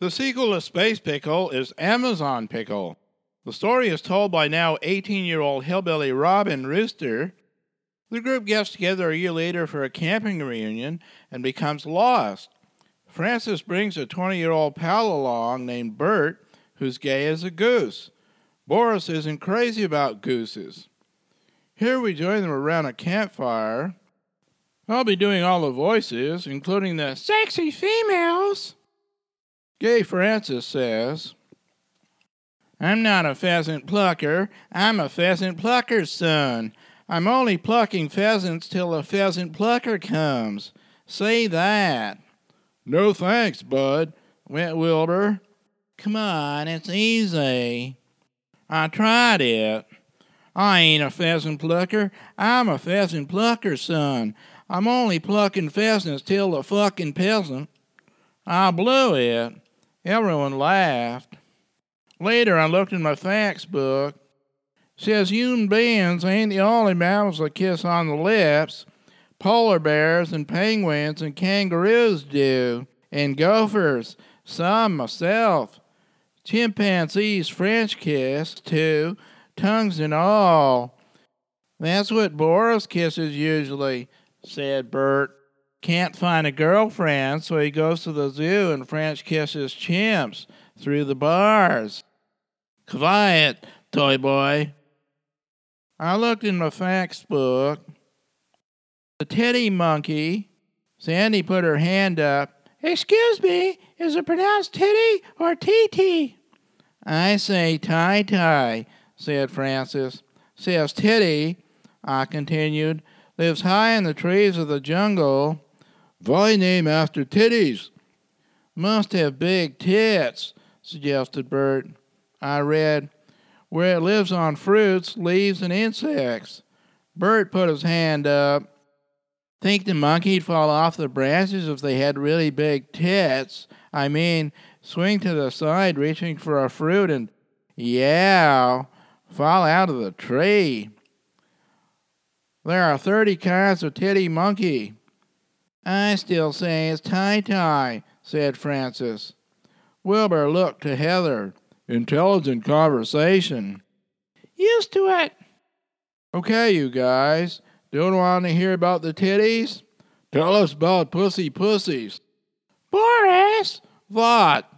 The sequel to Space Pickle is Amazon Pickle. The story is told by now 18 year old hillbilly Robin Rooster. The group gets together a year later for a camping reunion and becomes lost. Francis brings a 20 year old pal along named Bert, who's gay as a goose. Boris isn't crazy about gooses. Here we join them around a campfire. I'll be doing all the voices, including the sexy females. Gay Francis says, I'm not a pheasant plucker, I'm a pheasant plucker's son. I'm only plucking pheasants till a pheasant plucker comes. Say that. No thanks, bud, went Wilbur. Come on, it's easy. I tried it. I ain't a pheasant plucker. I'm a pheasant plucker's son. I'm only plucking pheasants till the fucking peasant. I blew it. Everyone laughed. Later, I looked in my facts book. It says human beings ain't the only mammals that kiss on the lips. Polar bears and penguins and kangaroos do, and gophers. Some myself. Chimpanzees French kiss too, tongues and all. That's what Boris kisses usually, said Bert can't find a girlfriend, so he goes to the zoo and French kisses chimps through the bars. Quiet, toy boy. I looked in my facts book. The teddy monkey. Sandy put her hand up. Excuse me, is it pronounced titty or TT? I say tie tie, said Francis. Says titty, I continued, lives high in the trees of the jungle why name after titties? Must have big tits, suggested Bert. I read, where it lives on fruits, leaves, and insects. Bert put his hand up. Think the monkey'd fall off the branches if they had really big tits? I mean, swing to the side reaching for a fruit and, yeah, fall out of the tree. There are 30 kinds of titty monkey. I still say it's tie tie, said Francis. Wilbur looked to Heather. Intelligent conversation. Used to it. Okay, you guys. Don't want to hear about the titties? Tell us about pussy pussies. Boris! What?